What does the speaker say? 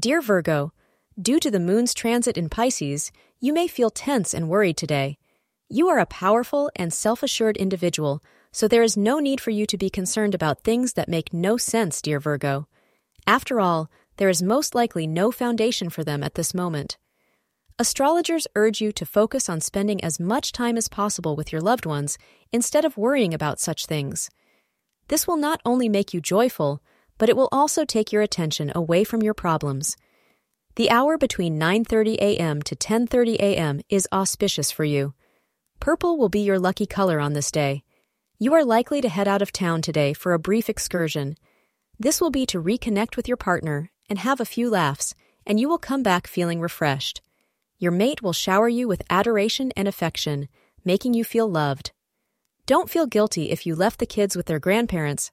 Dear Virgo, due to the moon's transit in Pisces, you may feel tense and worried today. You are a powerful and self assured individual, so there is no need for you to be concerned about things that make no sense, dear Virgo. After all, there is most likely no foundation for them at this moment. Astrologers urge you to focus on spending as much time as possible with your loved ones instead of worrying about such things. This will not only make you joyful, but it will also take your attention away from your problems. The hour between 9:30 a.m. to 10:30 a.m. is auspicious for you. Purple will be your lucky color on this day. You are likely to head out of town today for a brief excursion. This will be to reconnect with your partner and have a few laughs, and you will come back feeling refreshed. Your mate will shower you with adoration and affection, making you feel loved. Don't feel guilty if you left the kids with their grandparents.